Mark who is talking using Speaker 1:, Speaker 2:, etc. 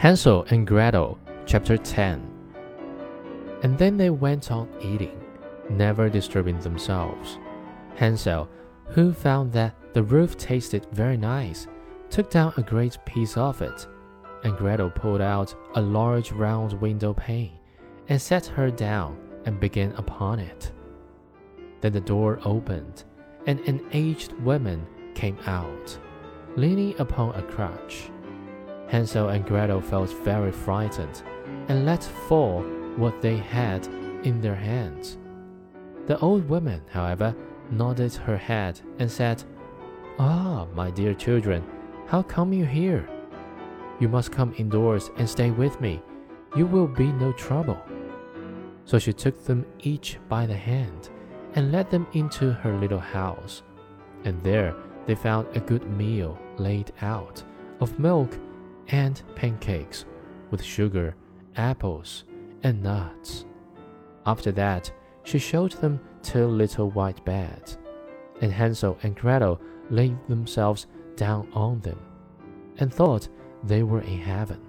Speaker 1: Hansel and Grethel, Chapter 10. And then they went on eating, never disturbing themselves. Hansel, who found that the roof tasted very nice, took down a great piece of it, and Grethel pulled out a large round window pane and set her down and began upon it. Then the door opened, and an aged woman came out, leaning upon a crutch. Hansel and Grethel felt very frightened and let fall what they had in their hands. The old woman, however, nodded her head and said, Ah, my dear children, how come you here? You must come indoors and stay with me. You will be no trouble. So she took them each by the hand and led them into her little house. And there they found a good meal laid out of milk and pancakes with sugar, apples, and nuts. After that, she showed them two little white beds, and Hansel and Grethel laid themselves down on them, and thought they were in heaven.